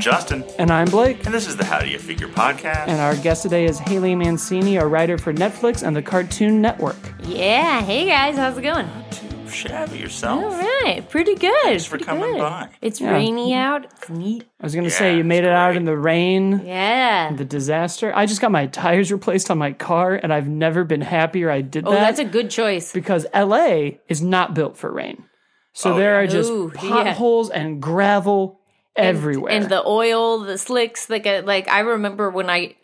I'm Justin, And I'm Blake. and this is the How Do You Figure podcast. And our guest today is Haley Mancini, a writer for Netflix and the Cartoon Network. Yeah. Hey guys, how's it going? Too shabby yourself. All right, pretty good. Thanks for pretty coming good. by. It's Yeah. rainy out. It's neat. I was going to Yeah, say, you made it's it out in the rain, Yeah. the disaster. I just got my tires replaced on my car, and I've never been happier I did Oh, that. that's a good choice. because LA is not built for rain. So Oh, there yeah. are just Ooh, yeah. potholes and gravel everywhere. And the oil, the slicks, like like I remember when I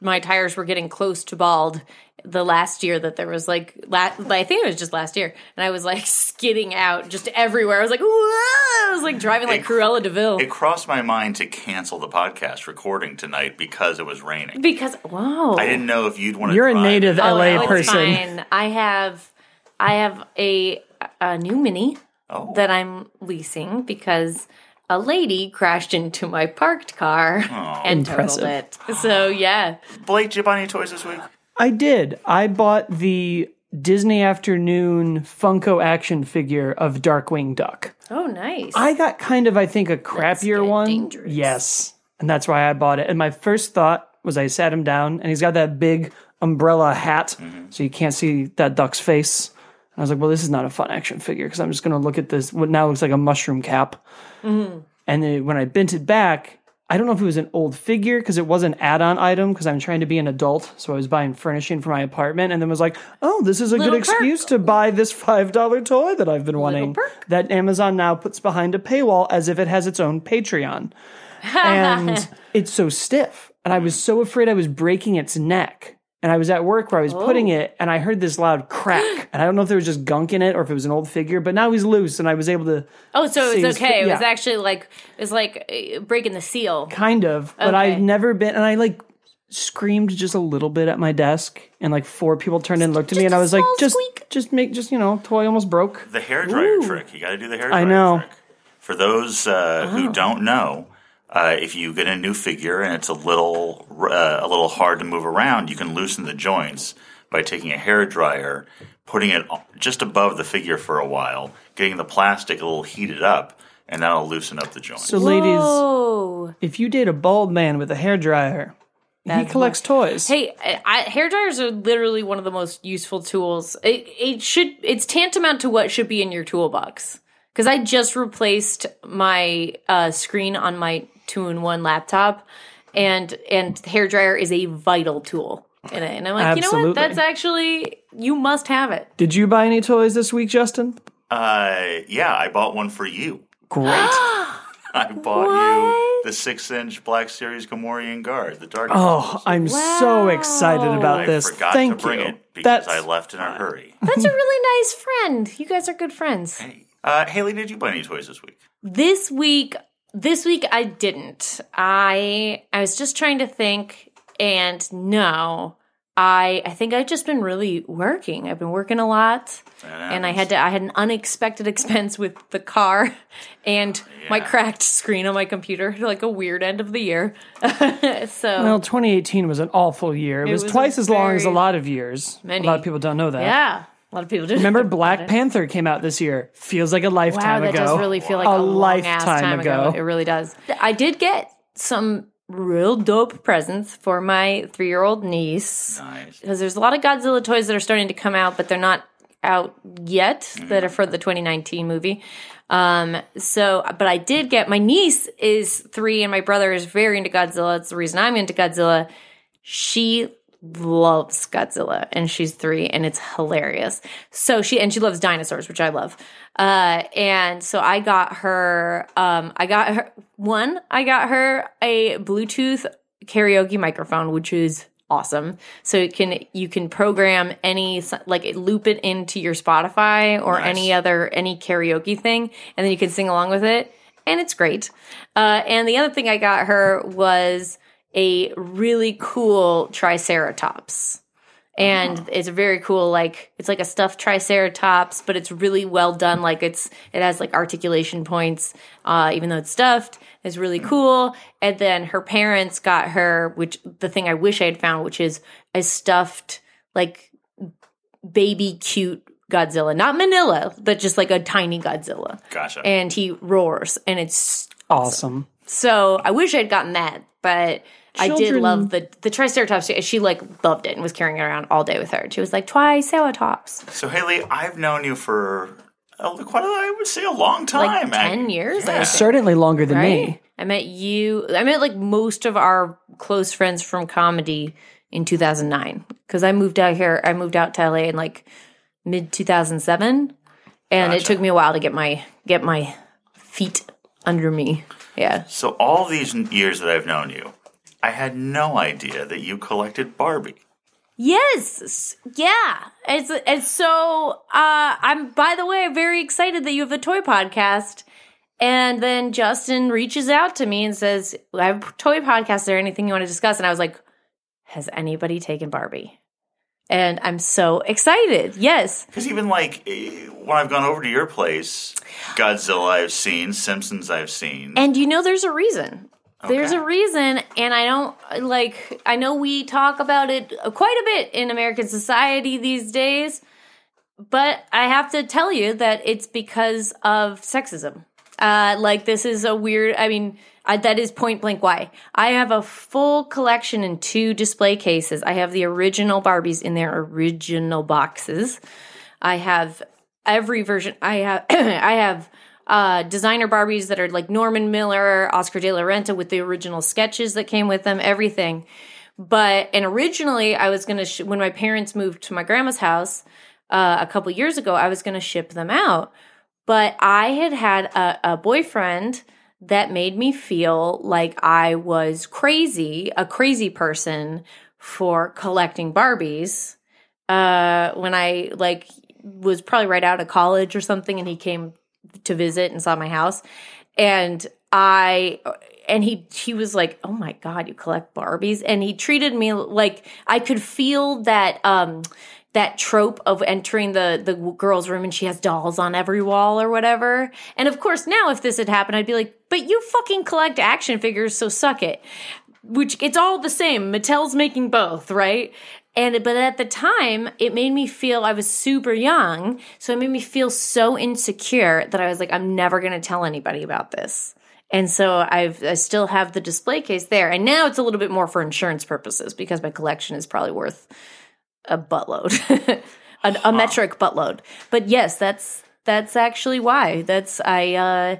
my tires were getting close to bald the last year that there was like la- I think it was just last year and I was like skidding out just everywhere. I was like, Whoa! I was like driving like It- Cruella de Vil It crossed my mind to cancel the podcast recording tonight because it was raining. because whoa, I didn't know if you'd want to. You're a native Oh, LA no, it's person. fine. I have I have a a new mini Oh. that I'm leasing because a lady crashed into my parked car and Impressive. totaled it. So yeah. Blake, did you buy any toys this week? I did. I bought the Disney Afternoon Funko action figure of Darkwing Duck. Oh nice. I got kind of, I think, a crappier get one. dangerous. Yes. And that's why I bought it. And my first thought was I sat him down and he's got that big umbrella hat mm-hmm. so you can't see that duck's face. I was like, well, this is not a fun action figure because I'm just going to look at this, what now looks like a mushroom cap. Mm-hmm. And then when I bent it back, I don't know if it was an old figure because it was an add-on item because I'm trying to be an adult, so I was buying furnishing for my apartment, and then was like, "Oh, this is a Little good excuse to buy this five dollar toy that I've been wanting." perk. That Amazon now puts behind a paywall as if it has its own Patreon, and it's so stiff, and I was so afraid I was breaking its neck. And I was at work where I was putting it, and I heard this loud crack, and I don't know if there was just gunk in it or if it was an old figure, but now he's loose, and I was able to oh, so it see was his- okay. It was yeah. actually like it was like uh, breaking the seal. kind of but Okay. i've never been and i like screamed just a little bit at my desk and like four people turned and looked at me and I was like just squeak. just make just you know toy almost broke The hair dryer trick. You got to do the hair dryer I know. trick. For those uh, who don't know, uh, if you get a new figure and it's a little uh, a little hard to move around, you can loosen the joints by taking a hair dryer, putting it just above the figure for a while, getting the plastic a little heated up, and that'll loosen up the joints. so ladies Oh, if you date a bald man with a hair dryer he That's collects toys hey, I, hair dryers are literally one of the most useful tools. It, it should it's tantamount to what should be in your toolbox. Because I just replaced my uh, screen on my two in one laptop, and and hair dryer is a vital tool in it. And I'm like, you know what? That's actually you must have it. did you buy any toys this week justin Uh, yeah, I bought one for you. great I bought you the six-inch Black Series Gamorrean Guard, the Dark. oh i'm so excited about I this forgot thank to bring you it because that's I left in a hurry. That's a really nice friend. You guys are good friends. Uh, Haley, did you buy any toys this week? This week, this week I didn't. I I was just trying to think, and no, I I think I've just been really working. I've been working a lot, and I had to. I had an unexpected expense with the car, and my cracked screen on my computer. Like a weird end of the year. so well 2018 was an awful year it, was, was twice as long as a lot of years Many. a lot of people don't know that yeah, a lot of people did. Remember Black Panther came out this year. Feels like a Wow, lifetime that ago. does really feel like a, a, lifetime time ago. ago. It really does. I did get some real dope presents for my three year old niece Nice. because there's a lot of Godzilla toys that are starting to come out, but they're not out yet that are for the 2019 movie. Um, so, but I did get my niece is three and my brother is very into Godzilla. It's the reason I'm into Godzilla. She loves Godzilla and she's three and it's hilarious. So she, and she loves dinosaurs, which I love. Uh, and so I got her, um, I got her one, I got her a Bluetooth karaoke microphone, which is awesome. So it can, you can program any, like loop it into your Spotify or Nice. any other, any karaoke thing. And then you can sing along with it. And it's great. Uh, and the other thing I got her was a really cool Triceratops. And it's very cool, like it's like a stuffed Triceratops, but it's really well done. Like it's it has like articulation points, uh, even though it's stuffed. It's really cool. And then her parents got her, which the thing I wish I had found, which is a stuffed like baby cute Godzilla, not Minilla, but just like a tiny Godzilla. Gotcha. And he roars, and it's Awesome. So I wish I'd gotten that, but I did love the the Triceratops. She like loved it and was carrying it around all day with her. She was like Triceratops, So Haley, I've known you for a, quite a, I would say a long time. like ten years. Yeah. think. Certainly longer than right? me. I met you. I met like most of our close friends from comedy in 2009 because I moved out here. I moved out to LA in like mid 2007, and it took me a while to get my get my feet under me. Yeah. So all these years that I've known you, I had no idea that you collected Barbie. Yes. Yeah. It's it's so uh I'm by the way very excited that you have a toy podcast. And then Justin reaches out to me and says, I have a toy podcast. Is there anything you want to discuss? And I was like, Has anybody taken Barbie? And I'm so excited. Yes. Because even like eh, when I've gone over to your place, Godzilla I've seen, Simpsons I've seen. And you know there's a reason. There's a reason, and I don't like. I know we talk about it quite a bit in American society these days, but I have to tell you that it's because of sexism. Uh, like this is a weird. I mean, I, that is point blank why. I have a full collection in two display cases. I have the original Barbies in their original boxes. I have every version. I have I have uh, designer Barbies that are like Norman Miller, Oscar de la Renta with the original sketches that came with them, everything. But and originally, I was gonna sh- when my parents moved to my grandma's house uh, a couple years ago, I was gonna ship them out. But I had had a, a boyfriend that made me feel like I was crazy, a crazy person for collecting Barbies. Uh, when I like was probably right out of college or something, and he came to visit and saw my house, and I and he he was like, "Oh my god, you collect Barbies," and he treated me like I could feel that um that trope of entering the the girl's room and she has dolls on every wall or whatever. And of course, now if this had happened, I'd be like, "But you fucking collect action figures, so suck it." Which it's all the same. Mattel's making both, right? And but at the time, it made me feel I was super young, so it made me feel so insecure that I was like, I'm never going to tell anybody about this. And so I've I still have the display case there, and now it's a little bit more for insurance purposes because my collection is probably worth a buttload, a, a metric buttload. But yes, that's that's actually why. That's I. uh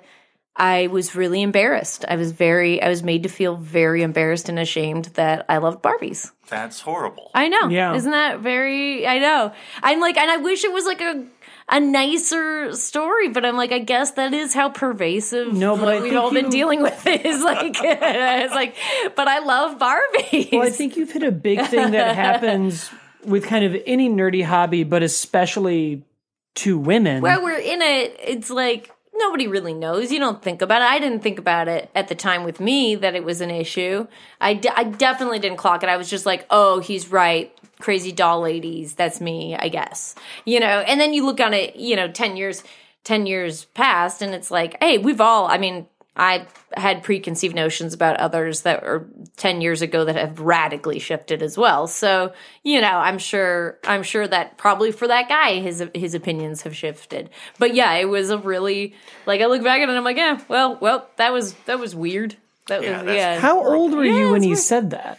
I was really embarrassed. I was very, I was made to feel very embarrassed and ashamed that I loved Barbies. That's horrible. I know. Yeah. Isn't that very, I know. I'm like, and I wish it was like a, a nicer story, but I'm like, I guess that is how pervasive No, but what we've think all been you- dealing with is like, it's like, but I love Barbies. Well, I think you've hit a big thing that happens with kind of any nerdy hobby, but especially to women. where we're in it, it's like nobody really knows. You don't think about it. I didn't think about it at the time with me that it was an issue. I, I definitely didn't clock it. I was just like, oh, he's right. Crazy doll ladies. That's me, I guess. You know, and then you look on it, you know, 10 years, 10 years past, and it's like, hey, we've all, I mean, I had preconceived notions about others that were 10 years ago that have radically shifted as well. So, you know, I'm sure I'm sure that probably for that guy his his opinions have shifted. But yeah, it was a really like I look back at it and I'm like, yeah, well, well, that was that was weird. That Yeah, was yeah. How old were Yeah, you when it's he weird. said that?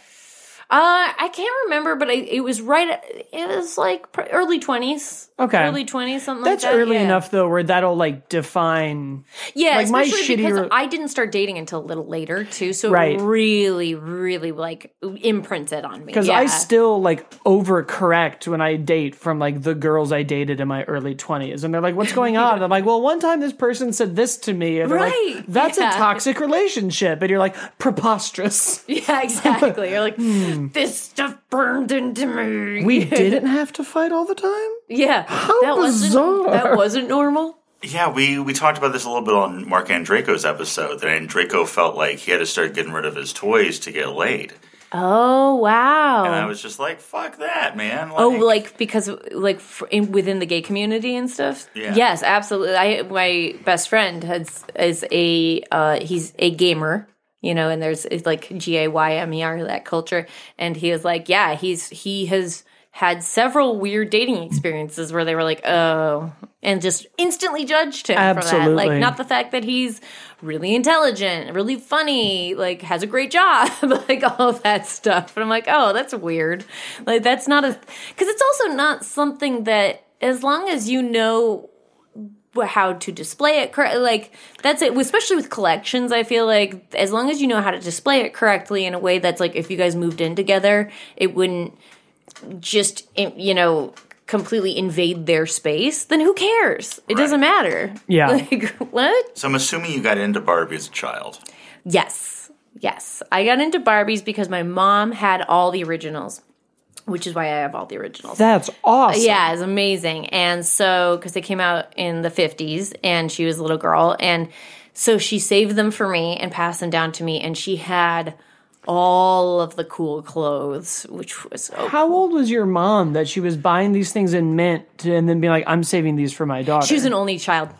Uh, I can't remember, but I, it was right. It was like early twenties. Okay. early twenties, something That's like that. That's early yeah. enough though, where that'll like define. Yeah, Like, my especially because I didn't start dating until a little later too, so Right. it really, really like imprinted on me. Because yeah. I still like overcorrect when I date from like the girls I dated in my early twenties, and they're like, "What's going on?" I'm like, "Well, one time this person said this to me, and Right, like, that's a toxic relationship," and you're like, "Preposterous." yeah, exactly. You're like, this stuff burned into me. We didn't have to fight all the time. yeah, that bizarre. wasn't that wasn't normal. Yeah, we, we talked about this a little bit on Mark Andreko's episode. That Andreko felt like he had to start getting rid of his toys to get laid. Oh wow. And I was just like, fuck that, man. Oh, like because like f- in, within the gay community and stuff. Yeah. Yes, absolutely. I my best friend has is a uh, he's a gamer, you know, and there's it's like G A Y M E R that culture, and he is like, yeah, he's he has had several weird dating experiences where they were like, "Oh," and just instantly judged him for that. Absolutely. Like, not the fact that he's really intelligent, really funny, like has a great job, like all of that stuff. And I'm like, "Oh, that's weird." Like, that's not a because it's also not something that as long as you know how to display it correctly like that's it especially with collections i feel like as long as you know how to display it correctly in a way that's like if you guys moved in together it wouldn't just you know completely invade their space then who cares? It doesn't matter. Yeah. like what? So I'm assuming you got into Barbie as a child. yes. Yes. I got into barbies because my mom had all the originals which is why i have all the originals That's awesome. Yeah, it's amazing. And so, because they came out in the 50s and she was a little girl. And so she saved them for me and passed them down to me. And she had all of the cool clothes, which was so How old was your mom that she was buying these things in mint and then being like, I'm saving these for my daughter? She was an only child.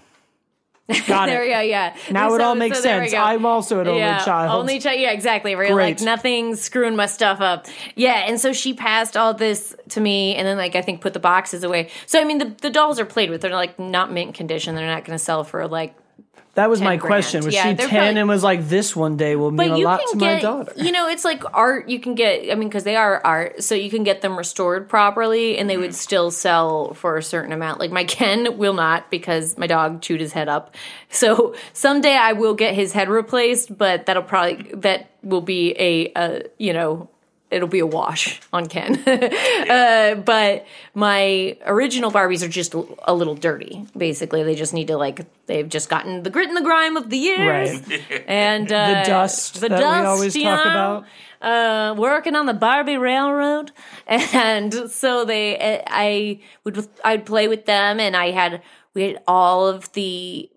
Got there it. we go. Yeah. Now it all makes so sense. I'm also an only yeah, child. Only child. Yeah, exactly. Where like Great. nothing's screwing my stuff up. Yeah, and so she passed all this to me, and then like I think put the boxes away. So I mean, the the dolls are played with. They're like not mint condition. They're not going to sell for like that was my 10 question. grand. Was Yeah, she 10 probably- and was like, this one day will mean a lot to get, my daughter? you know, it's like art. You can get, I mean, because they are art, so you can get them restored properly, and they would mm-hmm. still sell for a certain amount. Like my Ken will not because my dog chewed his head up. So someday I will get his head replaced, but that'll probably that will be a, a you know. It'll be a wash on Ken. uh, but my original Barbies are just a little dirty. Basically, they just need to like they've just gotten the grit and the grime of the years, Right. and uh, The dust the that we dust, always talk know, about. Uh, working on the Barbie Railroad, and so they, uh, I would, I'd play with them, and I had, we had all of the,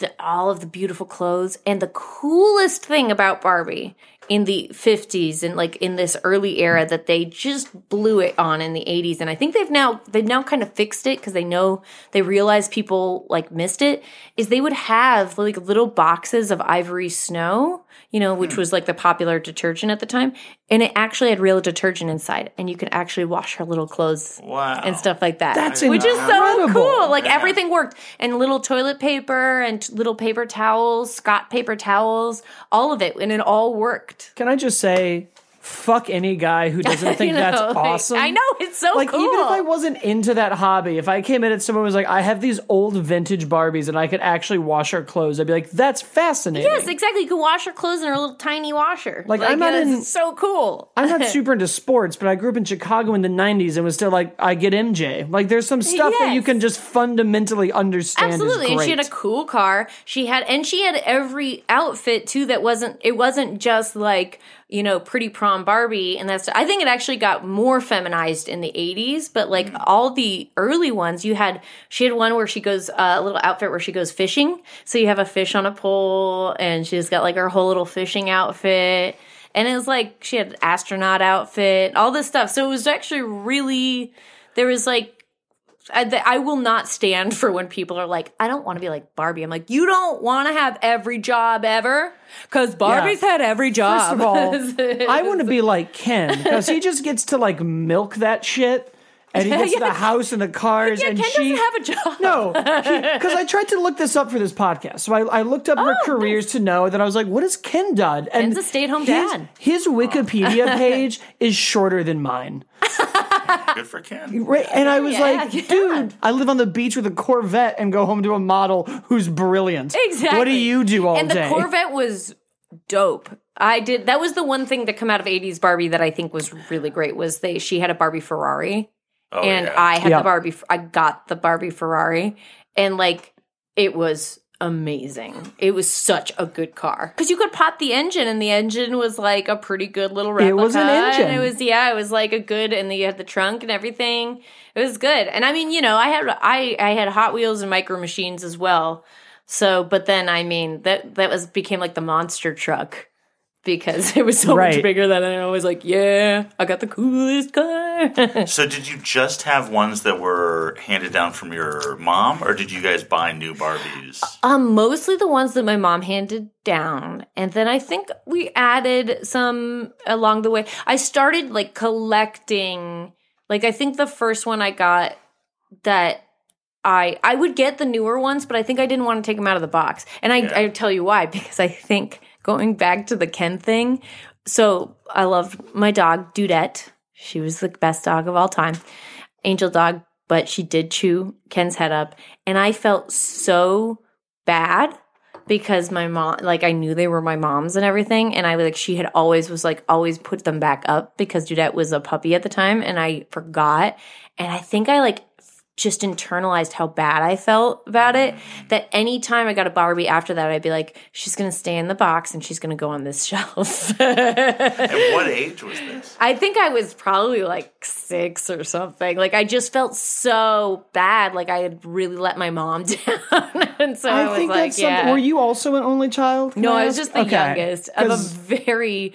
the all of the beautiful clothes, and the coolest thing about Barbie in the 50s and like in this early era that they just blew it on in the 80s and I think they've now they've now kind of fixed it because they know they realize people like missed it is they would have like little boxes of ivory snow you know which hmm. was like the popular detergent at the time. And it actually had real detergent inside and you could actually wash her little clothes Wow. and stuff like that. That's which is so cool. Like everything worked. And little toilet paper and little paper towels scott paper towels all of it. And it all worked Can I just say, fuck any guy who doesn't think You know, that's like, awesome? I know it's so cool. like cool. even if I wasn't into that hobby, if I came in and someone was like, "I have these old vintage Barbies and I could actually wash her clothes," I'd be like, "That's fascinating." yes, exactly. You can wash her clothes in her little tiny washer. Like, I'm not in- so cool. I'm not super into sports, but I grew up in Chicago in the '90s and was still like, I get MJ. Like, there's some stuff that you can just fundamentally understand. Absolutely, and she had a cool car. She had, and she had every outfit too. That wasn't. It wasn't just like you know, pretty prom Barbie, and that's. I think it actually got more feminized in the '80s, but like all the early ones, you had. She had one where she goes uh, a little outfit where she goes fishing. So you have a fish on a pole, and she's got like her whole little fishing outfit. And it was like she had astronaut outfit, all this stuff. So it was actually really there was like I, I will not stand for when people are like, I don't want to be like Barbie. I'm like, you don't want to have every job ever because Barbie's had every job. First of all, I want to be like Ken because he just gets to like milk that shit. And he gets the house and the cars, yeah, and Ken she doesn't have a job. No, because I tried to look this up for this podcast. So I, I looked up her Oh, careers to know that I was like, what has Ken done? And Ken's a stay-at-home his- dad. His Wikipedia page is shorter than mine. Good for Ken. Right, and I was Yeah, like, yeah. dude, I live on the beach with a Corvette and go home to a model who's brilliant. Exactly. What do you do all and day? the Corvette was dope. I did. That was the one thing to come out of '80s Barbie that I think was really great. Was they? She had a Barbie Ferrari, Oh, and yeah. I had Yeah. the Barbie. I got the Barbie Ferrari, and like it was amazing. It was such a good car because you could pop the engine, and the engine was like a pretty good little replica. It was an and engine. it was yeah, it was like a good, and you had the trunk and everything. It was good, and I mean, you know, I had I I had Hot Wheels and Micro Machines as well. So, but then I mean that that was became like the monster truck because it was so Right. much bigger than I was like, yeah, I got the coolest car. So did you just have ones that were handed down from your mom, or did you guys buy new Barbies? um, mostly the ones that my mom handed down, and then I think we added some along the way. I started like collecting Like I think the first one I got that I I would get the newer ones, but I think I didn't want to take them out of the box. And I Yeah. I tell you why because I think going back to the Ken thing. So I loved my dog Dudette. She was the best dog of all time, angel dog. But she did chew Ken's head up, and I felt so bad because my mom like I knew they were my mom's and everything and I like she had always was like always put them back up because Dudette was a puppy at the time and I forgot and I think I like just internalized how bad I felt about it mm. that anytime I got a Barbie after that I'd be like she's going to stay in the box and she's going to go on this shelf. At what age was this? I think I was probably like six or something. Like I just felt so bad. Like I had really let my mom down. and so I, I was think like, that's something. yeah. Were you also an only child? No, I was just the Okay. youngest of a very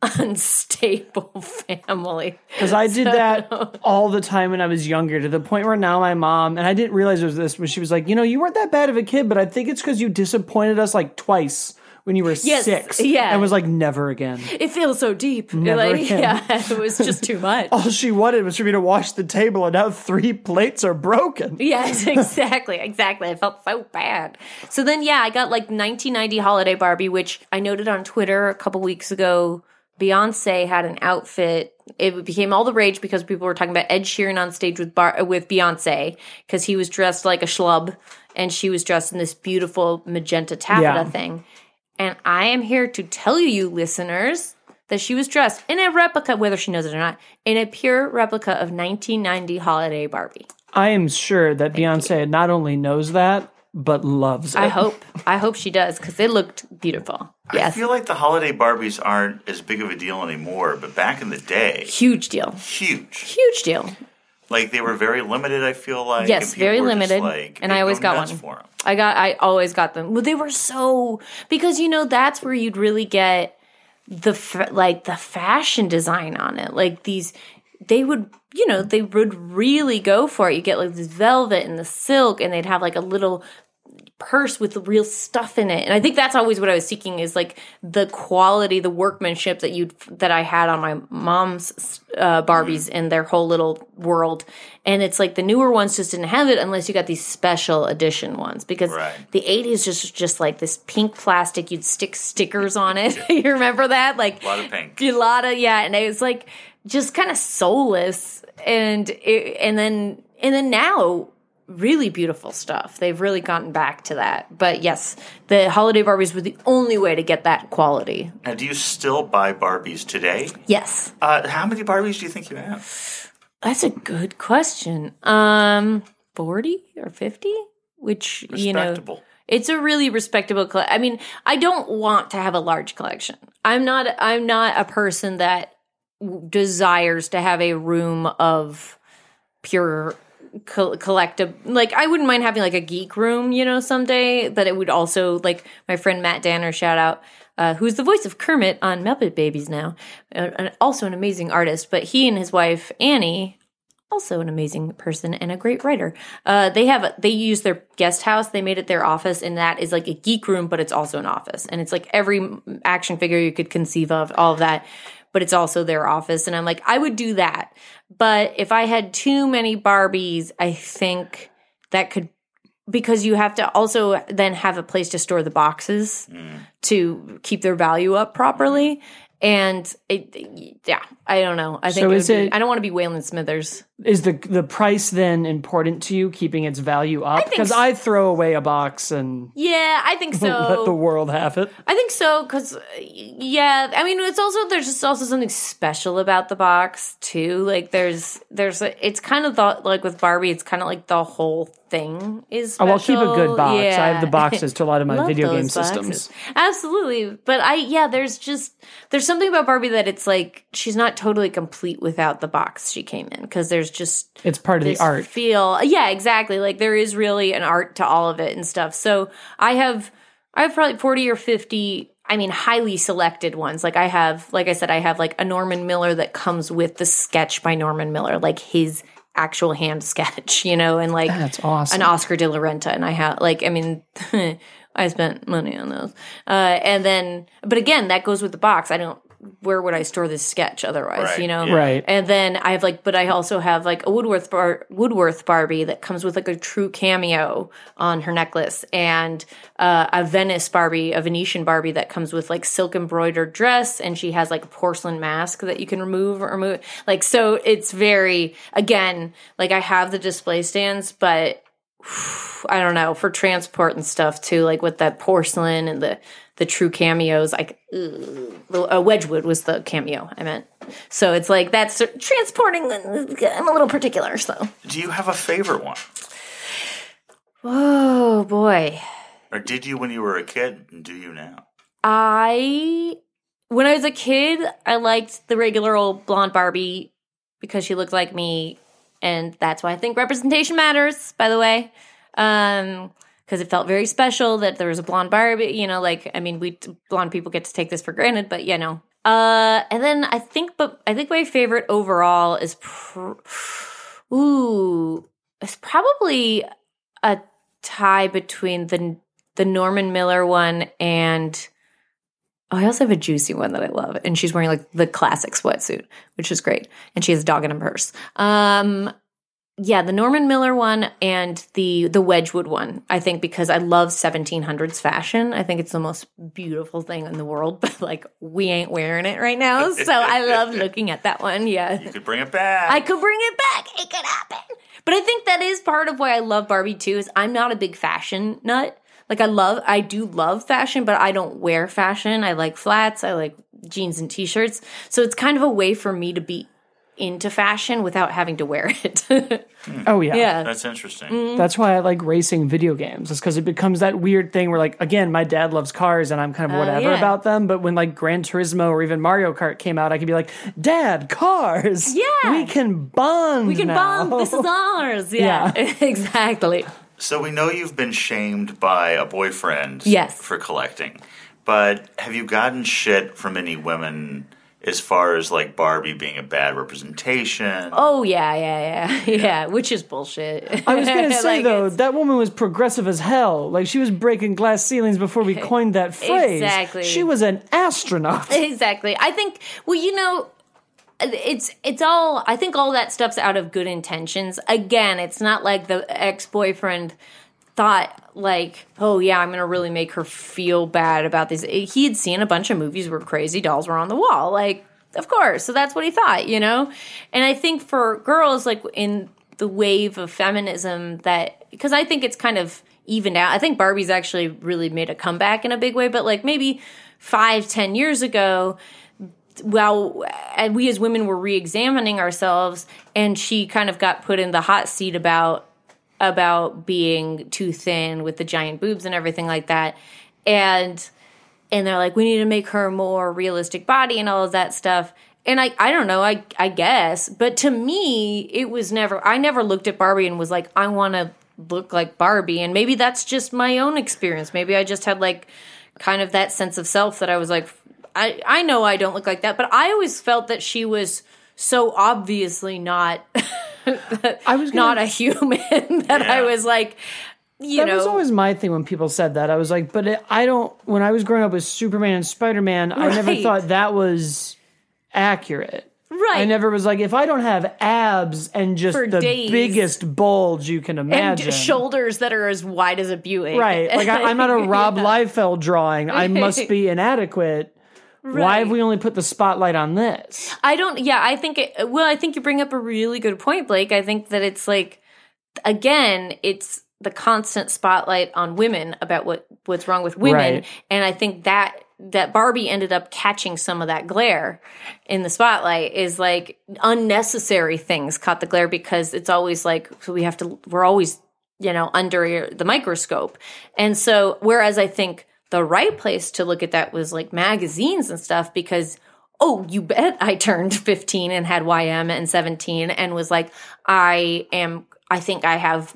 unstable family. Because I did that all the time when I was younger, to the point where now my mom, and I didn't realize it was this, when she was like, you know, you weren't that bad of a kid, but I think it's because you disappointed us like twice when you were Yes, six. yeah. And was like, never again. It feels so deep. Never like, again. yeah, it was just too much. All she wanted was for me to wash the table, and now three plates are broken. Yes, exactly, exactly. I felt so bad. So then, yeah, I got like 1990 holiday Barbie, which I noted on Twitter a couple weeks ago. Beyonce had an outfit. It became all the rage because people were talking about Ed Sheeran on stage with Bar- with Beyonce because he was dressed like a schlub and she was dressed in this beautiful magenta taffeta Yeah. thing. And I am here to tell you, listeners, that she was dressed in a replica, whether she knows it or not, in a pure replica of 1990 holiday Barbie. I am sure that Beyonce not only knows that, but loves it. I hope. I hope she does because it looked beautiful. I feel like the holiday Barbies aren't as big of a deal anymore, but back in the day, Huge deal. huge. Huge deal. Like they were very limited. I feel like Yes, very limited. like, And I always go got nuts one. for 'em. I got I always got them. Well, they were so because you know that's where you'd really get the like the fashion design on it. Like these they would you know they would really go for it. You get like this velvet and the silk and they'd have like a little purse with the real stuff in it. And I think that's always what I was seeking is like the quality, the workmanship that you that I had on my mom's uh, Barbies and their whole little world. And it's like the newer ones just didn't have it unless you got these special edition ones because Right. the 80s just just like this pink plastic you'd stick stickers on it. you remember that? Like A lot of pink. a lot of yeah, and it was like just kind of soulless, and it, and then and then now really beautiful stuff. They've really gotten back to that. But yes, the holiday Barbies were the only way to get that quality. Now, do you still buy Barbies today? Yes, Uh, how many Barbies do you think you have? that's a good question. Um, forty or fifty, which you know. Respectable. It's a really respectable coll- I mean, I don't want to have a large collection. I'm not I'm not a person that w- desires to have a room of pure co- collective like I wouldn't mind having like a geek room, you know, someday, but it would also like my friend Matt Danner shout out uh, who's the voice of Kermit on Muppet Babies now, uh, and also an amazing artist. But he and his wife Annie also an amazing person and a great writer. Uh, they have they use their guest house. They made it their office, and that is like a geek room, but it's also an office, and it's like every action figure you could conceive of, all of that. But it's also their office, and I'm like, I would do that. But if I had too many Barbies, I think that could because you have to also then have a place to store the boxes mm. to keep their value up properly. And it, yeah, I don't know. I think So it is be- it- I don't want to be Waylon Smithers. Is the the price then important to you, keeping its value up? Because I, throw away a box and Yeah, I think so. let the world have it. I think so because uh, yeah, I mean, it's also there's just also something special about the box too. Like there's there's a, it's kind of the like with Barbie, it's kind of like the whole thing is. Oh, Special. I'll keep a good box. I have the boxes to a lot of my video game boxes. systems. Absolutely. But I yeah, there's just there's something about Barbie that it's like she's not totally complete without the box she came in because there's just It's part of the art. feel. Yeah, exactly. Like there is really an art to all of it and stuff. So I have I have probably 40 or 50 I mean highly selected ones. Like I have like I said I have like a Norman Miller that comes with the sketch by Norman Miller, like his actual hand sketch, you know, and like That's awesome. an Oscar de la Renta, and I have like I mean, I spent money on those, uh, and then but again that goes with the box. I don't where would I store this sketch otherwise? Right, You know, yeah. Right. And then I have like, but I also have like a Woodworth bar, Woodworth Barbie that comes with like a true cameo on her necklace, and uh, a Venice Barbie, a Venetian Barbie that comes with like silk embroidered dress, and she has like a porcelain mask that you can remove or remove. Like, so it's very again like I have the display stands, but I don't know for transport and stuff too, like with that porcelain and the the true cameos. Like uh, Wedgwood was the cameo I meant. So it's like that's transporting. I'm a little particular, so. Do you have a favorite one? Oh boy, Or did you when you were a kid? And do you now? I when I was a kid, I liked the regular old blonde Barbie because she looked like me, and that's why I think representation matters. By the way, um, because it felt very special that there was a blonde Barbie. You know, like I mean, we blonde people get to take this for granted, but you know. Uh, and then I think, but I think my favorite overall is, pr- ooh, it's probably a tie between the the Norman Miller one and oh, I also have a juicy one that I love, and she's wearing like the classic sweatsuit, which is great, and she has a dog in her purse. Um, yeah, the Norman Miller one and the the Wedgwood one, I think, because I love 1700s fashion. I think it's the most beautiful thing in the world, but like we ain't wearing it right now, so I love looking at that one. Yeah, You could bring it back. I could bring it back. It could happen. But I think that is part of why I love Barbie too. Is I'm not a big fashion nut. Like I love, I do love fashion, but I don't wear fashion. I like flats. I like jeans and t-shirts. So it's kind of a way for me to be into fashion without having to wear it. Oh yeah. yeah. That's interesting. Mm. That's why I like racing video games. It's because it becomes that weird thing where, like, again, my dad loves cars and I'm kind of whatever Oh, yeah. about them. But when like Gran Turismo or even Mario Kart came out, I could be like, Dad, cars. Yeah. we can bond. We can now. bond. This is ours. Yeah, exactly. So we know you've been shamed by a boyfriend Yes. for collecting. But have you gotten shit from any women as far as like Barbie being a bad representation? Oh yeah, yeah, yeah, yeah. Which is bullshit. I was gonna say Like, though, it's- that woman was progressive as hell. Like she was breaking glass ceilings before we coined that phrase. Exactly. She was an astronaut. exactly i think well you know it's it's all i think all that stuff's out of good intentions again it's not like the ex-boyfriend thought like oh yeah i'm gonna really make her feel bad about this he had seen a bunch of movies where crazy dolls were on the wall like of course. So that's what he thought you know? And i think for girls like in the wave of feminism that because i think it's kind of evened out. I think barbie's actually really made a comeback in a big way but like maybe five ten years ago well and we as women were re-examining ourselves and she kind of got put in the hot seat about about being too thin with the giant boobs and everything like that. And and they're like we need to make her more realistic body and all of that stuff. And I, I don't know I, I guess. But to me it was never i never looked at barbie and was like i want to look like barbie. And maybe that's just my own experience. Maybe i just had like kind of that sense of self that i was like i, I know i don't look like that. But i always felt that she was so obviously not I was gonna, not a human that I was like, you that know, was always my thing when people said that. I was like, but it, I don't. When I was growing up with Superman and Spider Man, I never thought that was accurate. right. I never was like, if I don't have abs and just For the days. biggest bulge you can and imagine, shoulders that are as wide as a Buick. right? Like I, I'm not a Rob Liefeld drawing. I must be inadequate. Why have we only put the spotlight on this? I don't. Yeah, I think. It, well, I think you bring up a really good point, Blake. I think that it's like, again, it's the constant spotlight on women about what what's wrong with women, Right. and I think that that Barbie ended up catching some of that glare in the spotlight is like unnecessary things caught the glare because it's always like so we have to we're always you know under the microscope and so whereas i think the right place to look at that was like magazines and stuff because oh you bet i turned 15 and had ym and 17 and was like i am i think i have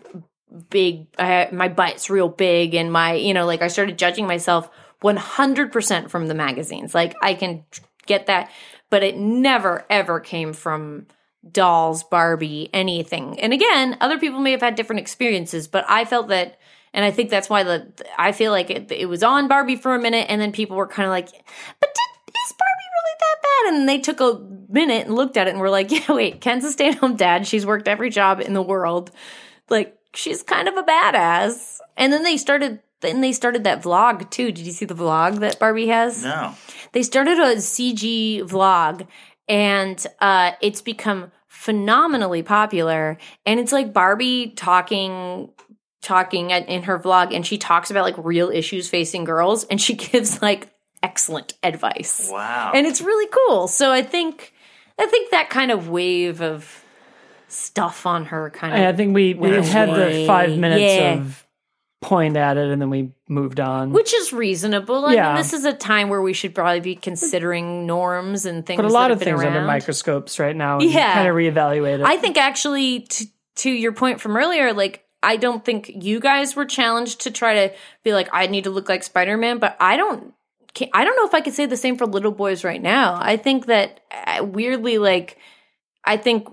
big I, my butt's real big and my you know like i started judging myself 100% from the magazines. Like i can get that but it never ever came from dolls barbie anything. And again other people may have had different experiences but i felt that and i think that's why the i feel like it, it was on barbie for a minute and then people were kind of like but did, is barbie really that bad?" And they took a minute and looked at it and were like, yeah, wait, Ken's a stay at home dad. She's worked every job in the world. Like, she's kind of a badass. And then they started, then they started that vlog too. Did you see the vlog that Barbie has? No. They started a CG vlog and uh, it's become phenomenally popular. And it's like Barbie talking talking at, in her vlog and she talks about like real issues facing girls and she gives like excellent advice. Wow. And it's really cool. So I think I think that kind of wave of stuff on her kind of I think we, we went had the five minutes Yeah. of point at it, and then we moved on. which is reasonable. I Yeah. mean, this is a time where we should probably be considering norms and things. but a lot have of been things under microscopes right now. And Yeah. kind of reevaluate it. I think actually, to, to your point from earlier, like I don't think you guys were challenged to try to be like, I need to look like Spider Man, but I don't. I don't know if I could say the same for little boys right now. I think that uh, weirdly, like, I think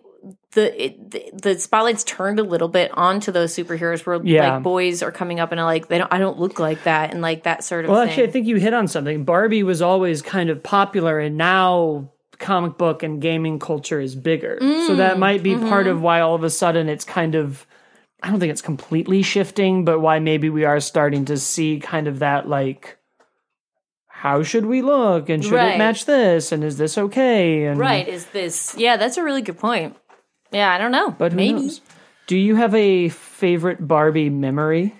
the, it, the the spotlight's turned a little bit onto those superheroes where Yeah. like boys are coming up and are like they don't I don't look like that and like that sort of Well, thing. actually, I think you hit on something. Barbie was always kind of popular, and now comic book and gaming culture is bigger. so that Mm, might be part mm-hmm. of why all of a sudden it's kind of. I don't think it's completely shifting, but why maybe we are starting to see kind of that like. How should we look, and should Right. it match this, and is this okay? And right? Is this? Yeah, that's a really good point. Yeah, I don't know, but who maybe. knows? Do you have a favorite Barbie memory?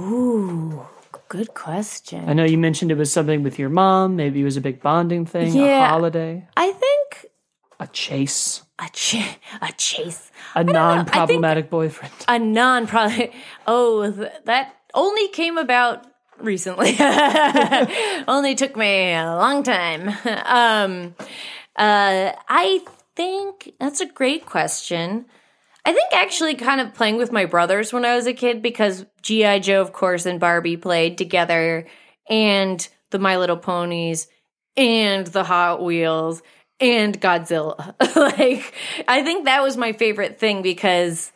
Ooh, good question. I know you mentioned it was something with your mom. Maybe it was a big bonding thing, a holiday, I think a chase, a ch- a chase, a non-problematic boyfriend. a non problem. Oh, th- that only came about recently. only took me a long time. Um, uh, I think that's a great question. I think actually kind of playing with my brothers when I was a kid because G.I. Joe, of course, and Barbie played together, and the My Little Ponies, and the Hot Wheels, and Godzilla. like, I think that was my favorite thing because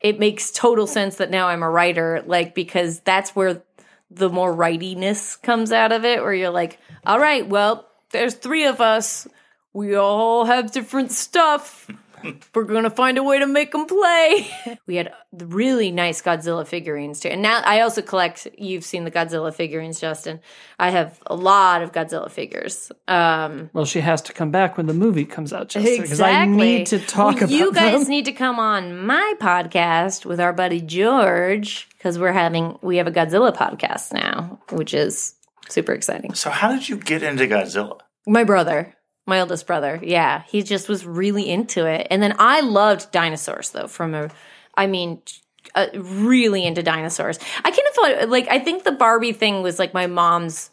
it makes total sense that now I'm a writer, like, because that's where the more writiness comes out of it, where you're like, all right, well, there's three of us. We all have different stuff. We're gonna find a way to make them play. we had really nice Godzilla figurines too, and now I also collect. You've seen the Godzilla figurines, Justin. I have a lot of Godzilla figures. Um, Well, she has to come back when the movie comes out, Justin, because I need to talk Well, about You guys them. need to come on my podcast with our buddy George because we're having we have a Godzilla podcast now, which is super exciting. So how did you get into Godzilla? My brother, my oldest brother, yeah, he just was really into it. And then I loved dinosaurs, though. From a, I mean, uh, really into dinosaurs. I kind of thought, like, I think the Barbie thing was like my mom's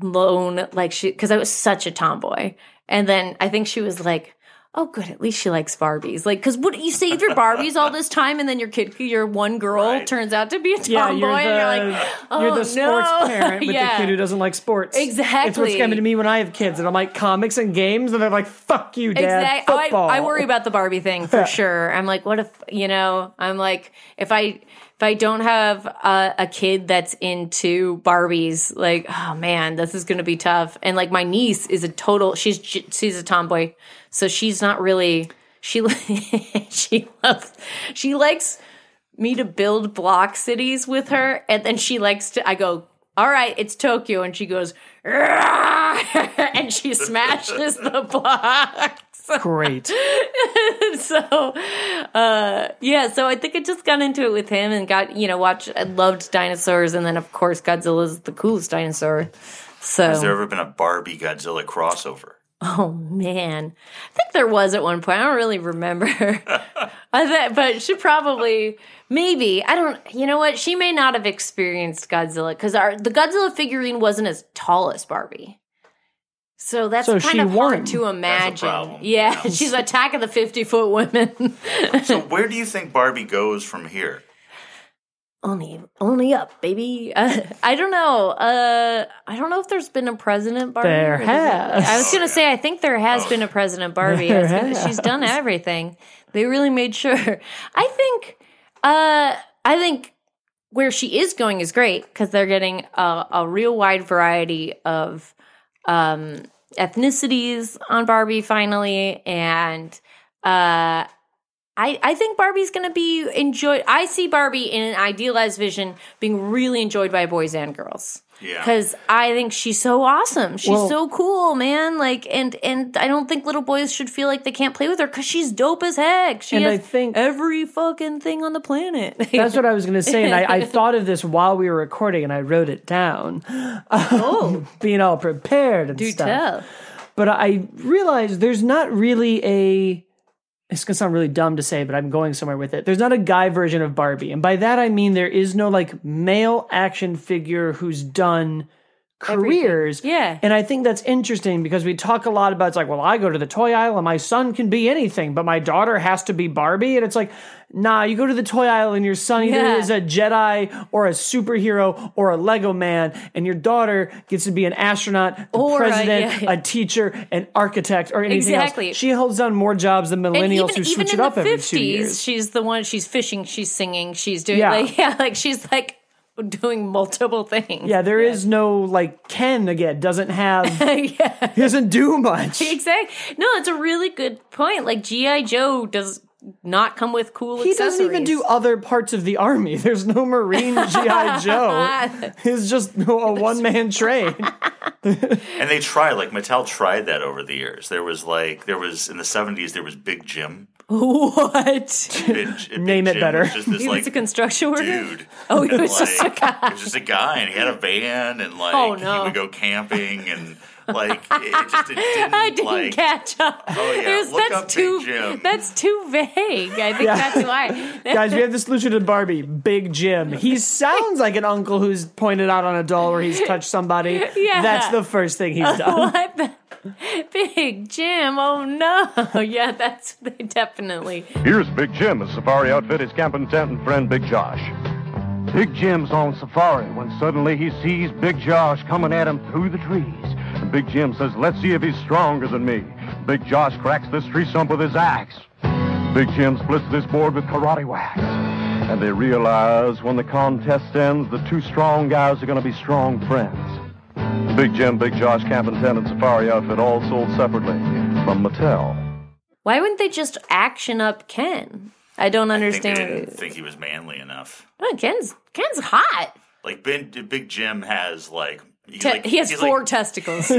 lone, like she, because I was such a tomboy. And then I think she was like, "Oh, good. At least she likes Barbies." Like, because what you save your Barbies all this time, and then your kid, your one girl, Right. turns out to be a tomboy, Yeah, you're the, and you're like, "Oh you're the oh, sports no. parent with Yeah. the kid who doesn't like sports. Exactly it's what's coming to me when I have kids, and I'm like comics and games, and they're like, "Fuck you, dad." Exactly. Oh, I, Football. I worry about the Barbie thing for sure. I'm like, what if you know? I'm like, if I if I don't have a, a kid that's into Barbies, like, oh man, this is going to be tough. And like, my niece is a total. She's she's a tomboy, so she's not really. She she loves she likes me to build block cities with her, and then she likes to. I go. All right, it's Tokyo, and she goes, and she smashes the blocks. Great. so uh yeah so i think i just got into it with him and got you know watched i loved dinosaurs and then of course godzilla's the coolest dinosaur. So Has there ever been a Barbie Godzilla crossover? oh man. I think there was at one point. I don't really remember. I thought but she probably maybe. I don't you know what? She may not have experienced godzilla because our the godzilla figurine wasn't as tall as barbie so that's So kind she of won. hard to imagine. problem. Yeah, Yeah. she's attack of the fifty foot women. So where do you think Barbie goes from here? only only up baby uh, i don't know uh i don't know if there's been a president barbie There or does it- has. i was gonna say i think there has been a president barbie There gonna- she's done everything they really made sure i think uh i think where she is going is great because they're getting a, a real wide variety of um ethnicities on Barbie finally, and uh, I I think Barbie's going to be enjoyed. I see Barbie in an idealized vision being really enjoyed by boys and girls. Yeah. Because I think she's so awesome. She's Well- so cool, man. Like, and and I don't think little boys should feel like they can't play with her because she's dope as heck. She And I has think- every fucking thing on the planet. That's what I was going to say, and I, I thought of this while we were recording, and I wrote it down, oh, being all prepared and do stuff. tell. But I realized there's not really a. It's gonna sound really dumb to say, but I'm going somewhere with it. There's not a guy version of Barbie, and by that I mean there is no like male action figure who's done careers. Yeah. And I think that's interesting because we talk a lot about it's like, well, I go to the toy aisle and my son can be anything, but my daughter has to be Barbie. And it's like, nah, you go to the toy aisle and your son either Yeah. is a Jedi or a superhero or a Lego man, and your daughter gets to be an astronaut, Or a- president, yeah. a teacher, an architect, or anything Exactly. else. She holds down more jobs than millennials even, who even switch it up the every two years. she's the one. She's fishing. She's singing. She's doing Yeah. like yeah, like she's like doing multiple things. Yeah, there is no like Ken again doesn't have yeah. he doesn't do much. Exactly. No, it's a really good point. Like GI Joe does not come with cool He accessories. doesn't even do other parts of the army. There's no Marine GI Joe. He's just a one man train. And they try, like Mattel tried that over the years. There was like, there was in the seventies, there was Big Jim. what? Big, Big Name it better. Was just this He was a construction worker. dude. Oh, he And, was just a guy. He was just a guy, and he had a van, and like Oh, no. he would go camping, and like it, it just it didn't, I didn't like. catch up. Oh, yeah. There's- Look that's up Big too. Jim. That's too vague. I think Yeah. that's why. Guys, we have the solution to Barbie, Big Jim. He sounds like an uncle who's pointed out on a doll where he's touched somebody. Yeah. That's the first thing he's done. what the Big Jim? Oh no! Yeah, that's they definitely. Here's Big Jim, his safari outfit, his camping tent, and friend Big Josh. Big Jim's on safari when suddenly he sees Big Josh coming at him through the trees. And Big Jim says, Let's see if he's stronger than me. Big Josh cracks this tree stump with his axe. Big Jim splits this board with karate whacks. And they realize when the contest ends, the two strong guys are going to be strong friends. Big Jim, Big Josh, camping tent, and safari outfit all sold separately from Mattel. Why wouldn't they just action up Ken? I don't I think they understand. didn't think he was manly enough. Oh, Ken's Ken's hot. Like Ben, Big Jim has like. He's Te- like- he has four like testicles.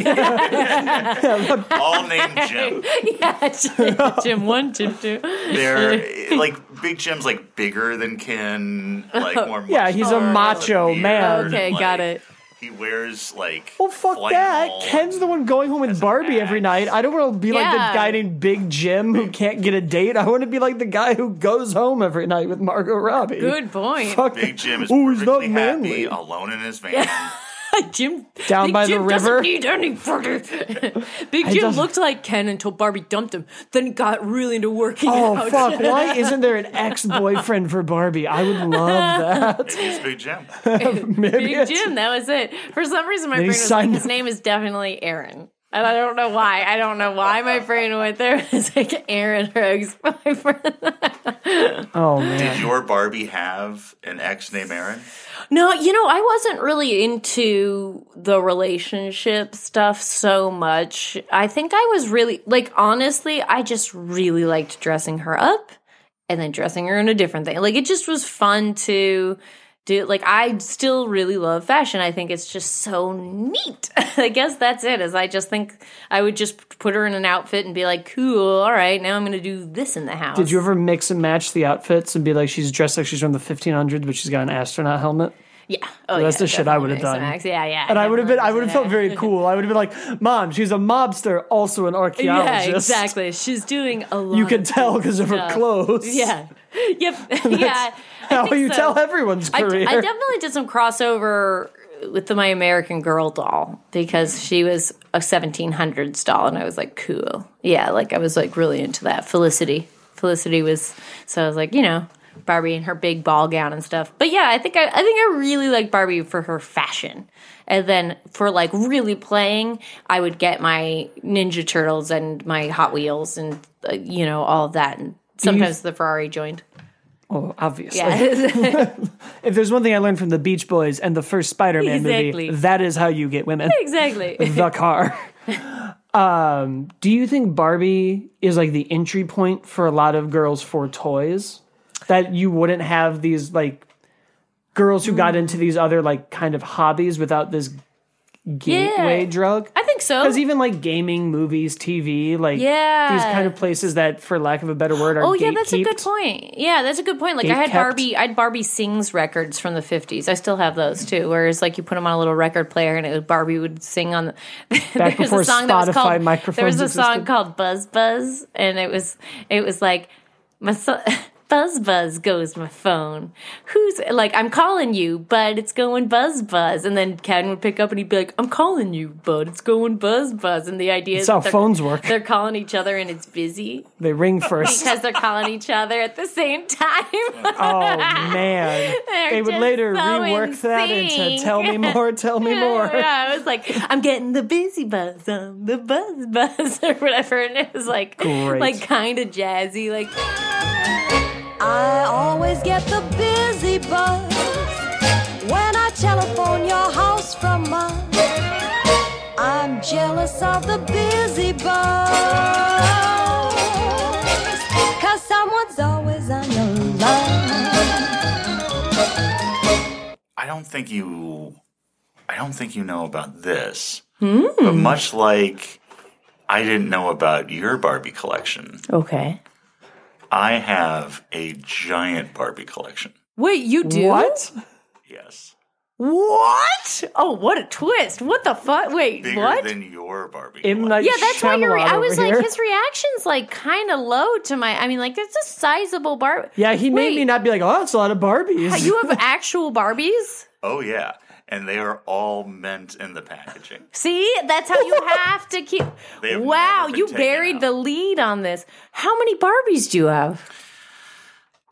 all named Jim. yeah, Jim one, Jim two. They're like Big Jim's like bigger than Ken, like more. Yeah, he's a macho weird, man. Okay, and, got it. He wears like. Well, fuck that. Ken's the one going home with Barbie every night. I don't want to be like Yeah. the guy named Big Jim who can't get a date. I want to be like the guy who goes home every night with Margot Robbie. Good point. Fuck. Big Jim is Ooh, he's not perfectly manly. happy alone in his van. Jim Down Big by the Jim river? Doesn't need anybody. Big Jim doesn't- looked like Ken until Barbie dumped him. Then got really into working Oh out. fuck! Why isn't there an ex-boyfriend for Barbie? I would love that. He's Big Jim. Maybe Big it's- Jim, that was it. For some reason, my Then brain was like, his name is definitely Aaron. And I don't know why. I don't know why my brain went there. It's like Aaron, her ex-boyfriend. Oh man. Did your Barbie have an ex named Aaron? No, you know, I wasn't really into the relationship stuff so much. I think I was really, like, honestly, I just really liked dressing her up and then dressing her in a different thing. Like, it just was fun to do. Like, I still really love fashion. I think it's just so neat. I guess that's it, is I just think I would just put her in an outfit and be like, cool, all right, now I'm going to do this in the house. Did you ever mix and match the outfits and be like, she's dressed like she's from the 1500s, but she's got an astronaut helmet? Yeah. Oh, That's yeah, the shit I would have done. match. Yeah, yeah. And I would have been, I would have felt very cool. I would have been like, Mom, she's a mobster, also an archaeologist. Yeah, exactly. She's doing a lot. You can tell because of her clothes. Yeah. Yep. yeah. How you so. tell everyone's career. I definitely did some crossover with the My American Girl doll because she was a 1700s doll, and I was like, cool. Yeah, like I was like really into that. Felicity. Felicity was so I was like, you know, Barbie in her big ball gown and stuff. But yeah, I think I, I think I really like Barbie for her fashion. And then for like really playing, I would get my Ninja Turtles and my Hot Wheels and uh, you know all of that. And sometimes the Ferrari joined. oh, obviously. Yeah, If there's one thing I learned from the Beach Boys and the first Spider-Man Exactly. movie, that is how you get women. exactly. the car. Um, do you think Barbie is like the entry point for a lot of girls for toys? That you wouldn't have these like girls who got into these other like kind of hobbies without this gateway drug? Think so. Because even like gaming, movies, TV, like Yeah. these kind of places that, for lack of a better word, are Oh yeah, that's a good point. Yeah, that's a good point. Like I had Barbie, I had Barbie sings records from the fifties. I still have those too. Whereas like you put them on a little record player and it was Barbie would sing on. The, Back there was before a song that was Spotify called. There was a song called Buzz Buzz, and it was it was like my son. Buzz buzz goes my phone. Who's like I'm calling you, but it's going buzz buzz. And then Ken would pick up and he'd be like, "I'm calling you, but it's going buzz buzz." And the idea is how that phones work. They're calling each other and it's busy They ring first. because they're calling each other at the same time. oh man, They're they would later so rework that in into "Tell me more, tell me more." yeah, I was like, I'm getting the busy buzz on the buzz buzz or whatever, and it was like, Great. like kind of jazzy, like I always get the busy buzz when I telephone your house from mine. I'm jealous of the busy buzz. Cause someone's always on your line. I don't think you. I don't think you know about this. Hmm. But much like I didn't know about your Barbie collection, okay. I have a giant Barbie collection. Wait, you do What? Yes, What? Oh, what a twist! What the fuck? Wait, bigger what? than your Barbie. M. collection. Night yeah, that's why you're. Re- I was like, here. his reaction's like kind of low to my. I mean, like it's a sizable Barbie. Yeah, he made me not be like, "Oh, that's a lot of Barbies." You have actual Barbies. Oh yeah, and they are all meant in the packaging. See, that's how you have to keep. Have Wow, you buried out. the lead on this. How many Barbies do you have?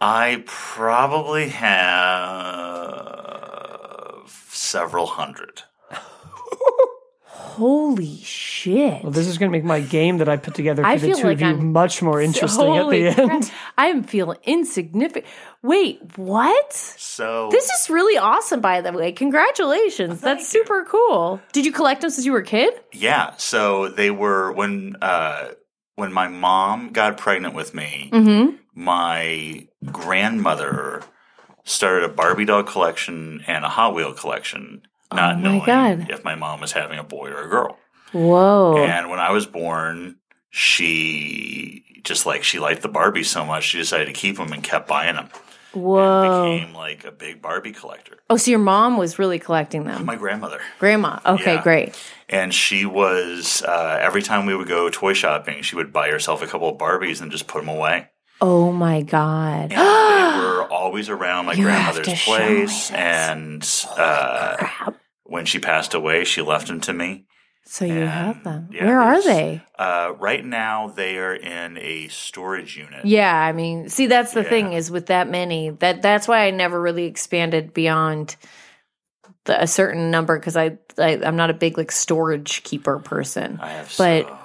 I probably have several hundred. Holy shit! well, this is going to make my game that I put together for I the feel two like of you I'm much more interesting Holy at the crap. end. I feel insignificant. Wait, what? So This is really awesome, by the way. Congratulations. That's super cool. Did you collect them since you were a kid? Yeah, so they were when uh when my mom got pregnant with me, Mm-hmm. my grandmother started a Barbie doll collection and a Hot Wheel collection, not Oh knowing God. if my mom was having a boy or a girl. Whoa. And when I was born, she just like she liked the Barbie so much, she decided to keep them and kept buying them. Whoa. Became like a big Barbie collector. Oh, so your mom was really collecting them. My grandmother. Grandma. Okay, Yeah. great. And she was, uh, every time we would go toy shopping, she would buy herself a couple of Barbies and just put them away. Oh my God. And they were always around my You grandmother's place. And uh, when she passed away, she left them to me. So you And, have them. yeah, Where are they? Uh, right now, they are in a storage unit. Yeah, I mean, see, that's the Yeah. thing is with that many that that's why I never really expanded beyond the, a certain number because I, I I'm not a big like storage keeper person. I have But- so,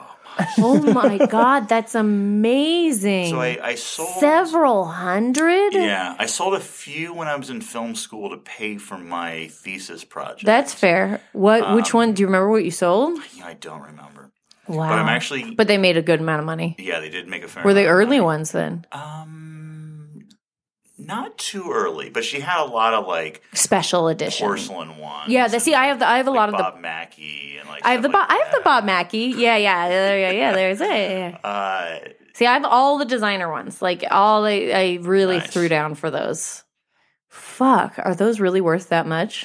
oh my god, that's amazing! so I, I sold Several hundred. Yeah, I sold a few when I was in film school to pay for my thesis project. That's fair. What? which one? Do you remember what you sold? Yeah, I don't remember, Wow. but I'm actually. But they made a good amount of money. yeah, they did make a fair. Were they early ones then? Um, not too early, but she had a lot of like Special edition. porcelain ones. Yeah, the, see, I have the, I have a like lot of the Bob Mackie and like I have the Bob, like I have the. Bob Mackie. Yeah, yeah, yeah, yeah. there's it. Yeah. Uh, See, I have all the designer ones. Like all, I, I really Nice. threw down for those. Fuck, are those really worth that much?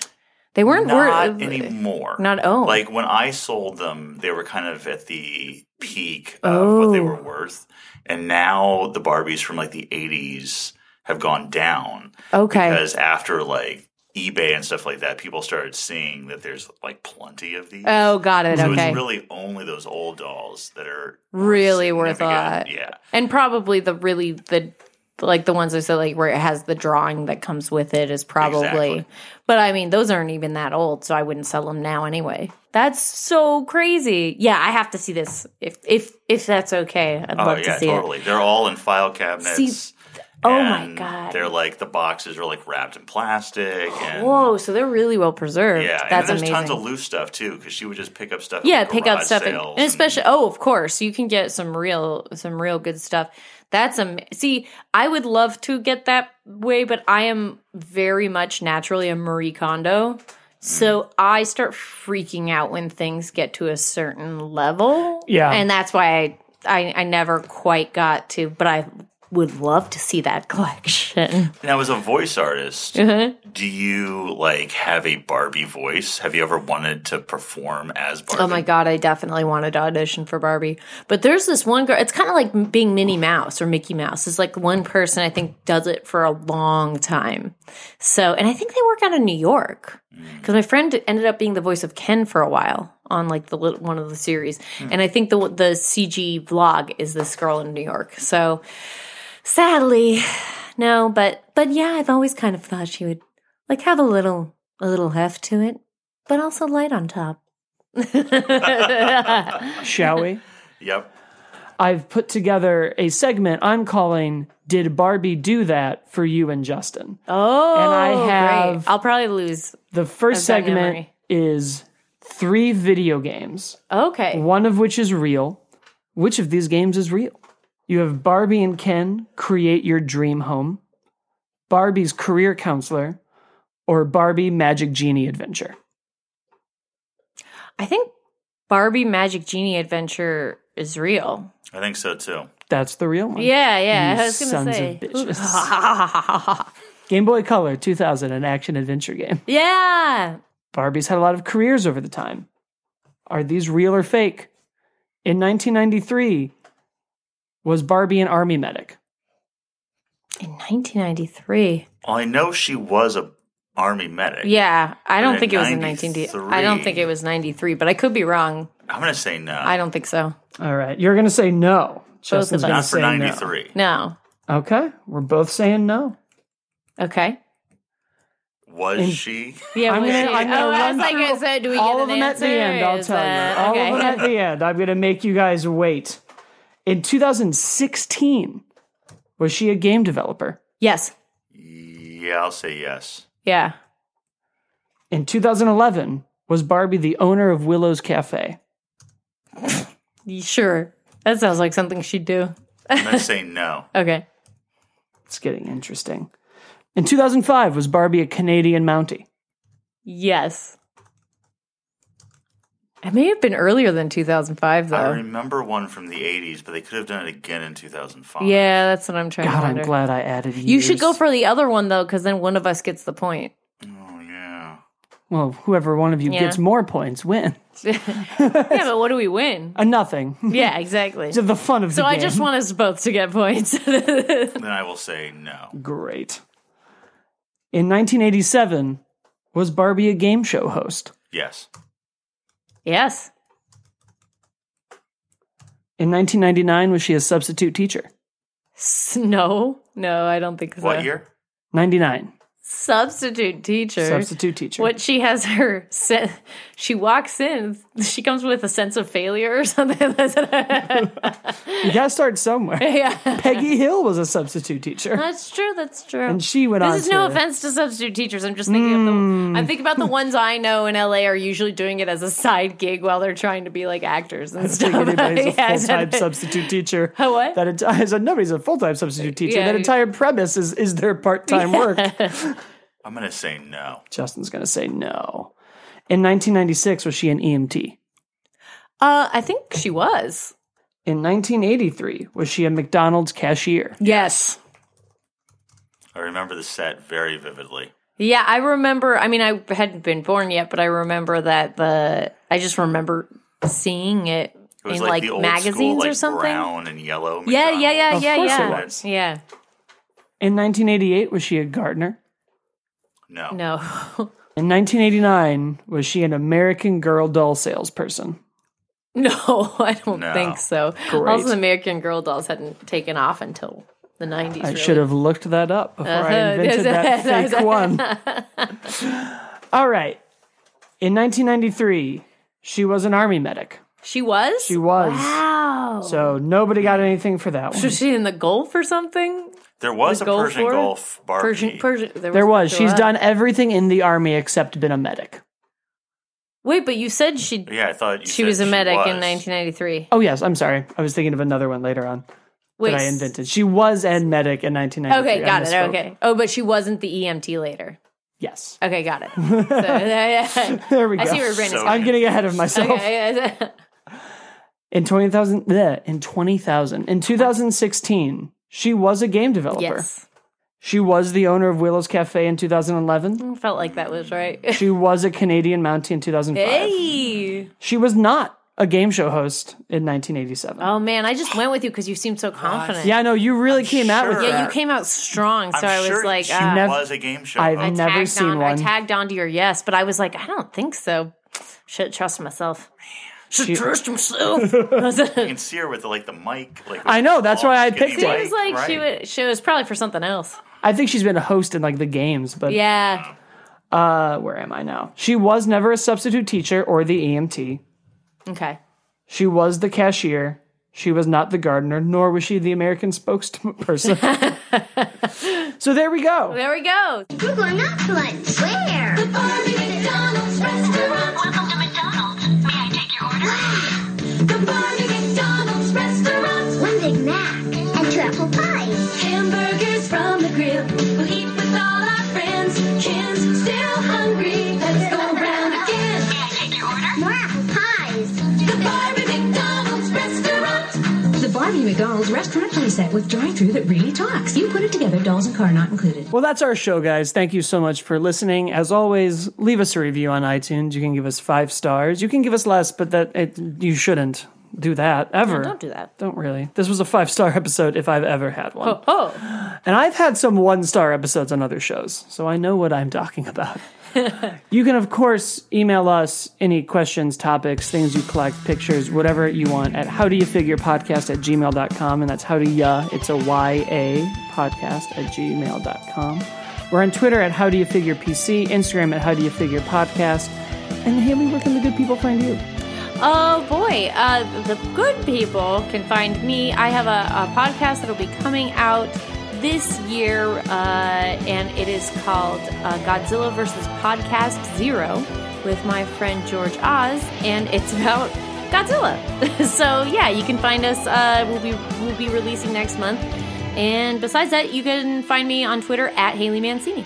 They weren't not worth anymore. Not oh, Like when I sold them, they were kind of at the peak of what they Oh. were worth, and now the Barbies from like the '80s have gone down okay. because after like eBay and stuff like that, people started seeing that there's like plenty of these. Oh, got it. so okay, it's really only those old dolls that are Really worth a lot. Yeah, and probably the really the like the ones I said like where it has the drawing that comes with it is probably. Exactly. But I mean, those aren't even that old, so I wouldn't sell them now anyway. That's so crazy. Yeah, I have to see this if if if that's okay. I'd oh love yeah, to see it. totally. They're all in file cabinets. See, Oh my God. They're like the boxes are like wrapped in plastic. And, Whoa, so they're really well preserved. Yeah, and That's there's amazing. tons of loose stuff too, because she would just pick up stuff. yeah, the pick up stuff, and, sales and especially oh, of course, you can get some real, some real good stuff. That's am- see, I would love to get that way, but I am very much naturally a Marie Kondo. So mm-hmm. I start freaking out when things get to a certain level. Yeah. and that's why I, I, I never quite got to, but I would love to see that collection. Now, as a voice artist, Uh-huh. do you like have a Barbie voice? Have you ever wanted to perform as Barbie? Oh my god, I definitely wanted to audition for Barbie. But there's this one girl. It's kind of like being Minnie Mouse or Mickey Mouse. It's like one person I think does it for a long time. So, and I think they work out in New York because my friend ended up being the voice of Ken for a while on like the one of the series. And I think the the CG vlog is this girl in New York. So, sadly, no. But but yeah, I've always kind of thought she would like have a little a little heft to it, but also light on top. Shall we? Yep. I've put together a segment I'm calling Did Barbie Do That for You and Justin? Oh, And I oh, great. have- I'll probably lose. The first segment memory. is three video games, Okay. one of which is real. Which of these games is real? You have Barbie and Ken create your dream home, Barbie's career counselor, or Barbie Magic Genie Adventure. I think Barbie Magic Genie Adventure is real. I think so too. That's the real one. Yeah, yeah. You I was sons gonna of say. bitches. Game Boy Color 2000, an action adventure game. yeah. Barbie's had a lot of careers over the time. Are these real or fake? In 1993, was Barbie an army medic? In 1993. Well, I know she was a army medic. Yeah, I don't think it was in 19. I don't think it was 93, but I could be wrong. I'm gonna say no. I don't think so. All right, you're going to say no. Justin's of going to Not for say no. 93. No. Okay, we're both saying no. Okay. Was she? Yeah, I'm was gonna- she- I'm gonna oh, I run was like, through is that, do we All get of an them at the end, I'll Is tell that- you. All okay. of them at the end. I'm going to make you guys wait. In 2016, was she a game developer? yes. Yeah, I'll say yes. Yeah. In 2011, was Barbie the owner of Willow's Cafe? Sure. That sounds like something she'd do. I'm gonna say no. Okay. It's getting interesting. In 2005, was Barbie a Canadian Mountie? Yes. It may have been earlier than 2005, though. I remember one from the 80s, but they could have done it again in 2005. Yeah, that's what I'm trying God, to I'm glad I added You You should go for the other one, though, because then one of us gets the point. Oh yeah. Well, whoever one of you Yeah. gets more points win. yeah, but what do we win? A nothing. Yeah, exactly. to the fun of the So I game. just want us both to get points. Then I will say no. Great. In 1987, was Barbie a game show host? Yes. Yes. In 1999, was she a substitute teacher? S- No, no, I don't think so. What year? 99. Substitute teacher. Substitute teacher. What she has her sen- she walks in, she comes with a sense of failure or something. You gotta start somewhere. yeah, Peggy Hill was a substitute teacher. that's true. That's true. And she went on This is no offense to substitute teachers. I'm just thinking of the. Hmm. I'm thinking about the ones I know in LA are usually doing it as a side gig while they're trying to be like actors and I stuff. think anybody's a Yeah, full time substitute teacher. A what? That enti- nobody's a full time substitute teacher. Yeah, that entire premise is is their part time work. I'm gonna say no. Justin's gonna say no. In 1996, was she an EMT? Uh, I think she was. In 1983, was she a McDonald's cashier? Yes. I remember the set very vividly. Yeah, I remember. I mean, I hadn't been born yet, but I remember that the. I just remember seeing it, It was in like, like, the old magazines school, like or something. brown and yellow. Yeah, yeah, yeah, Of yeah, course it yeah. was. Yeah. In 1988, was she a gardener? No. No. In 1989, was she an American Girl doll salesperson? no, I don't No. think so. Great. Also, the American Girl dolls hadn't taken off until the 90s. I really. should have looked that up before I Uh-huh. invented that fake one. All right. In 1993, she was an army medic. She was? She was. Wow. So nobody got anything for that one. was she in the Gulf or something? There was The a Gulf Persian War? Gulf Barbie. Persian, Persian. There was. There was. She's what? done everything in the army except been a medic. Wait, but you said she Yeah, I thought you she said was a medic in 1993. Oh yes, I'm sorry. I was thinking of another one later on Wait, that I invented. She was an medic in 1993. Okay, got it. misspoke. Okay. Oh, but she wasn't the EMT later. Yes. Okay, got it. So, yeah, There we go. I see where Brandon's So- going. I'm getting ahead of myself. Okay. In 20,000, in 20,000, in 2016, she was a game developer. yes. She was the owner of Willow's Cafe in 2011. Felt like that was right. She was a Canadian Mountie in 2005. hey. She was not a game show host in 1987. Oh man, I just went with you because you seemed so confident. yeah, I know you really came out with sure. Yeah, that. you came out strong, so I'm I was sure like, she ah. nev- was a game show. Host. I've host. never seen on, one. I tagged onto your yes, but I was like, I don't think so. Should trust myself. Should trust himself. You can see her with the, like the mic. Like I know, that's why I picked it. mic, Seems like she was, she was probably for something else. I think she's been a host in like the games, but Yeah. uh, where am I now? She was never a substitute teacher or the EMT. Okay. She was the cashier. She was not the gardener, nor was she the American spokesperson. so there we go. There we go. We're going out to lunch. Where? Car not included. Well, that's our show, guys. Thank you so much for listening. As always, leave us a review on iTunes. You can give us five stars. You can give us less, but that it, you shouldn't do that ever. Don't do that. Don't really. This was a five star episode if I've ever had one. Oh, oh. And I've had some one star episodes on other shows, so I know what I'm talking about. you can, of course, email us any questions, topics, things you collect, pictures, whatever you want at how do you figure podcast at gmail.com. And that's how do ya, it's a Y-A podcast at gmail.com. We're on Twitter at how do you figure PC, Instagram at how do you figure podcast. And Haley, where can the good people find you? Oh boy, uh, the good people can find me. I have a, a podcast that'll be coming out this year, uh, and it is called uh, Godzilla versus Podcast Zero with my friend George Oz, and it's about Godzilla. so yeah, you can find us. Uh, we'll be we'll be releasing next month, and besides that, you can find me on Twitter at Haley Mancini.